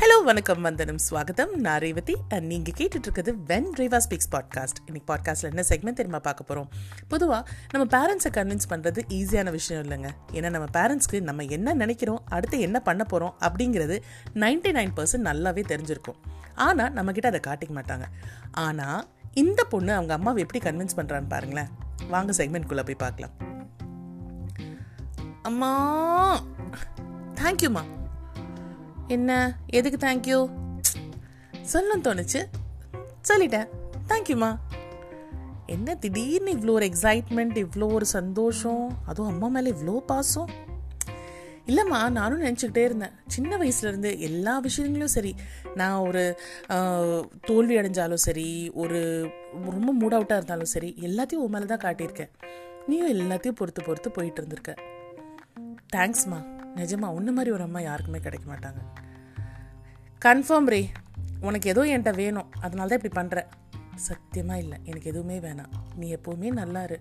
Hello வணக்கம் வந்தனம் ஸ்வாகத்தம் நான் ரேவதி. அண்ட் நீங்கள் கேட்டுட்ருக்குது இருக்கிறது வென் ரேவா ஸ்பீக்ஸ் பாட்காஸ்ட் இன்னைக்கு பாட்காஸ்ட்டில் என்ன செக்மெண்ட் தெரியுமா பார்க்க போகிறோம் பொதுவாக நம்ம பேரண்ட்ஸை கன்வின்ஸ் பண்ணுறது ஈஸியான விஷயம் இல்லைங்க. ஏன்னா நம்ம பேரண்ட்ஸ்க்கு நம்ம என்ன நினைக்கிறோம் அடுத்து என்ன பண்ண போகிறோம் அப்படிங்கிறது நைன்டி நைன் பர்சன்ட் நல்லாவே தெரிஞ்சிருக்கும். ஆனால் நம்மக்கிட்ட அதை காட்டிக்க மாட்டாங்க. ஆனால் இந்த பொண்ணு அவங்க அம்மாவை எப்படி கன்வின்ஸ் பண்ணுறான்னு பாருங்களேன். வாங்க செக்மெண்ட்குள்ளே போய் பார்க்கலாம். அம்மா! தேங்க்யூம்மா என்ன? எதுக்கு தேங்க்யூ சொல்லணும் தோணுச்சு. சொல்லிட்டேன். தேங்க்யூம்மா என்ன திடீர்னு இவ்வளோ ஒரு எக்ஸைட்மெண்ட் இவ்வளோ ஒரு சந்தோஷம்? அதுவும் அம்மா மேலே இவ்வளோ பாசம்? இல்லைம்மா நானும் நினச்சிக்கிட்டே இருந்தேன். சின்ன வயசுலேருந்து எல்லா விஷயங்களும் சரி. நான் ஒரு தோல்வி அடைஞ்சாலும் சரி ஒரு ரொம்ப மூட் அவுட்டாக இருந்தாலும் சரி எல்லாத்தையும் உன் மேலே தான் காட்டியிருக்கேன். நீயும் எல்லாத்தையும் பொறுத்து பொறுத்து போயிட்டு இருந்திருக்க. தேங்க்ஸ்மா நிஜமா உன்ன மாதிரி ஒரு அம்மா யாருக்குமே கிடைக்க மாட்டாங்க. கன்ஃபார்ம் ரே. உனக்கு ஏதோ என்கிட்ட வேணும். அதனால தான் இப்படி பண்ணுற சத்தியமாக இல்லை. எனக்கு எதுவுமே வேணாம். நீ எப்போவுமே நல்லா இரு.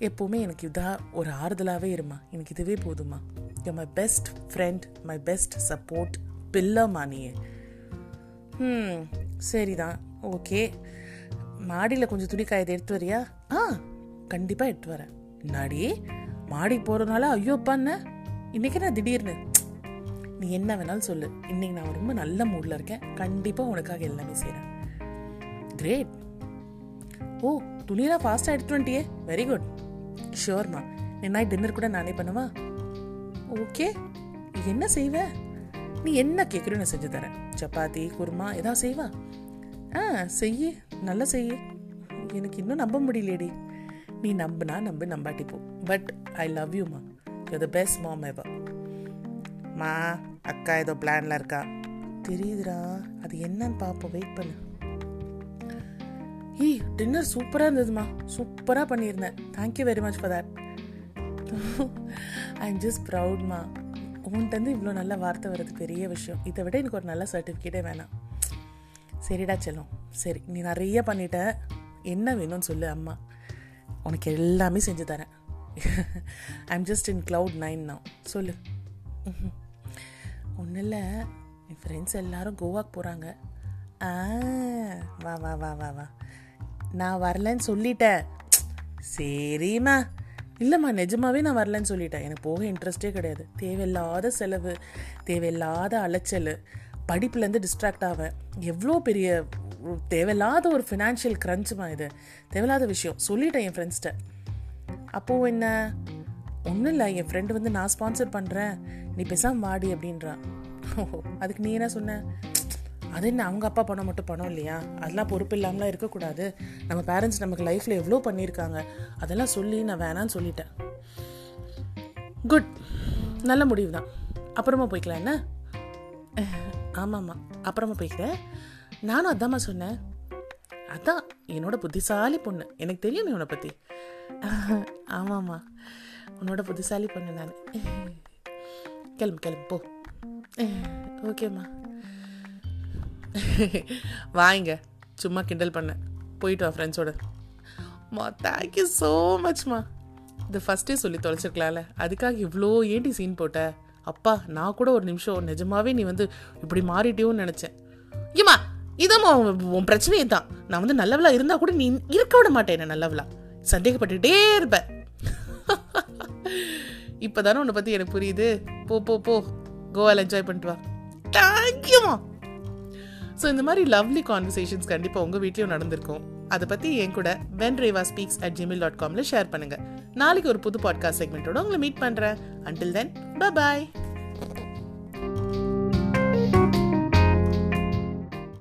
எப்போவுமே எனக்கு இதாக ஒரு ஆறுதலாகவே இருமா. எனக்கு இதுவே போதுமா. You my best friend my best support பில்லம்மா நீயே ம் சரிதான். ஓகே மாடியில் கொஞ்சம் துணி காயதை எடுத்து வரியா? ஆ கண்டிப்பாக எடுத்து வரேன். முன்னாடி மாடி போகிறதுனால ஐயோ பண்ண இன்றைக்கி நான் திடீர்னு? நீ என்ன வேணாலும் சொல்லு. இன்னைக்கு நான் ரொம்ப நல்ல மூடில் இருக்கேன். கண்டிப்பாக உனக்காக எல்லாமே செய்கிறேன் கிரேட் ஓ துணியெல்லாம் ஃபாஸ்ட்டாக எடுத்துட்டு வந்துட்டியே. வெரி குட் ஷியோர்மா நீ டின்னர் கூட நானே பண்ணவா? ஓகே என்ன செய்வ? நீ என்ன கேட்குறியோ நான் செஞ்சு தரேன். சப்பாத்தி குருமா ஏதாவது செய்வா? ஆ செய்யு. நல்லா செய்யு. எனக்கு இன்னும் நம்ப முடியலடி நீ நம்புனா நம்பு நம்பாட்டி போ. பட் ஐ லவ் யூ மா. You the best mom ever மா அக்கா ஏதோ பிளான்ல இருக்கா. தெரியுதுடா அது என்னன்னு பார்ப்போம் வெயிட் பண்ணு. ஏய் டின்னர் சூப்பராக இருந்ததுமா. சூப்பராக பண்ணியிருந்தேன். Thank you very much for that I am just ப்ரவுட்மா உன்கிட்டருந்து இவ்வளோ நல்ல வார்த்தை வர்றது பெரிய விஷயம். இதை விட எனக்கு ஒரு நல்ல சர்டிஃபிகேட்டே வேணாம். சரிடா செல்லும். சரி நீ நிறைய பண்ணிட்ட. என்ன வேணும்னு சொல்லு அம்மா. உனக்கு எல்லாமே செஞ்சு தரேன். I am just in cloud nine நான் சொல்லு. ஒன்றும் இல்லை என் ஃப்ரெண்ட்ஸ் எல்லாரும் கோவாக்கு போகிறாங்க ஆ வா வா வா வா வா. நான் வரலன்னு சொல்லிட்டேன். சரிம்மா. இல்லைம்மா நிஜமாவே நான் வரலன்னு சொல்லிட்டேன். எனக்கு போக இன்ட்ரெஸ்டே கிடையாது. தேவையில்லாத செலவு தேவையில்லாத அலைச்சல். படிப்புலேருந்து டிஸ்ட்ராக்ட் ஆவேன். எவ்வளோ பெரிய தேவையில்லாத ஒரு ஃபினான்ஷியல் க்ரன்ச்சுமா இது. தேவையில்லாத விஷயம். சொல்லிட்டேன் என் ஃப்ரெண்ட்ஸ்கிட்ட அப்போது என்ன? ஒன்றும் இல்லை என் ஃப்ரெண்டு வந்து நான் ஸ்பான்சர் பண்ணுறேன் நீ பேசாம வாடி அப்படின்றான் ஓஹோ அதுக்கு நீ என்ன சொன்ன? அது என்ன அவங்க அப்பா பணம் மட்டும் பணம் இல்லையா? அதெல்லாம் பொறுப்பு இல்லாமலாம் இருக்கக்கூடாது. நம்ம பேரண்ட்ஸ் நமக்கு லைஃப்பில் எவ்வளோ பண்ணியிருக்காங்க? அதெல்லாம் சொல்லி நான் வேணான்னு சொல்லிட்டேன். குட் நல்ல முடிவு தான். அப்புறமா போய்க்கலாம் என்ன? ஆமாம்மா. அப்புறமா போய்க்கிறேன். நானும் அதாம்மா சொன்னேன். அதான் என்னோட புத்திசாலி பொண்ணு. எனக்கு தெரியும் உன்னை பற்றி ஆமாம்மா. உன்னோட புத்திசாலி பொண்ணு நான் கிளம்பு கிளம்பு போ. ஓகேம்மா வாங்க. சும்மா கிண்டல் பண்ணேன் போயிட்டு வா ஃப்ரெண்ட்ஸோட மா தேங்க்யூ ஸோ மச்மா இது ஃபஸ்ட்டே சொல்லி தொலைச்சிருக்கலாம்ல. அதுக்காக இவ்வளோ ஏண்டி சீன் போட்ட? அப்பா நான் கூட ஒரு நிமிஷம் நிஜமாவே நீ வந்து இப்படி மாறிட்டியோன்னு நினச்சேன். ஏமா இதாம்மா உன் பிரச்சனையே தான். நான் வந்து நல்லவளா இருந்தால் கூட நீ இருக்க விட மாட்டேன் என்ன நல்லவளா. இருப்பேன் இப்போ தானே உன்னை பத்தி எனக்கு புரியுது. போ போ போ. கோவால என்ஜாய் பண்ணிட்டு வா. தேங்க்யூமா ஸோ இந்த மாதிரி லவ்லி கான்வர்சேஷன்ஸ் கண்டிப்பாக உங்கள் வீட்லேயும் நடந்திருக்கும். அதை பற்றி என் கூட when Reva speaks at Gmail dot Kamil share பண்ணுங்கள் நாளைக்கு ஒரு புது பாட்காஸ்ட் செக்மெண்ட்டோட உங்களை மீட் பண்ணுறேன் அண்டில் தென் பாய்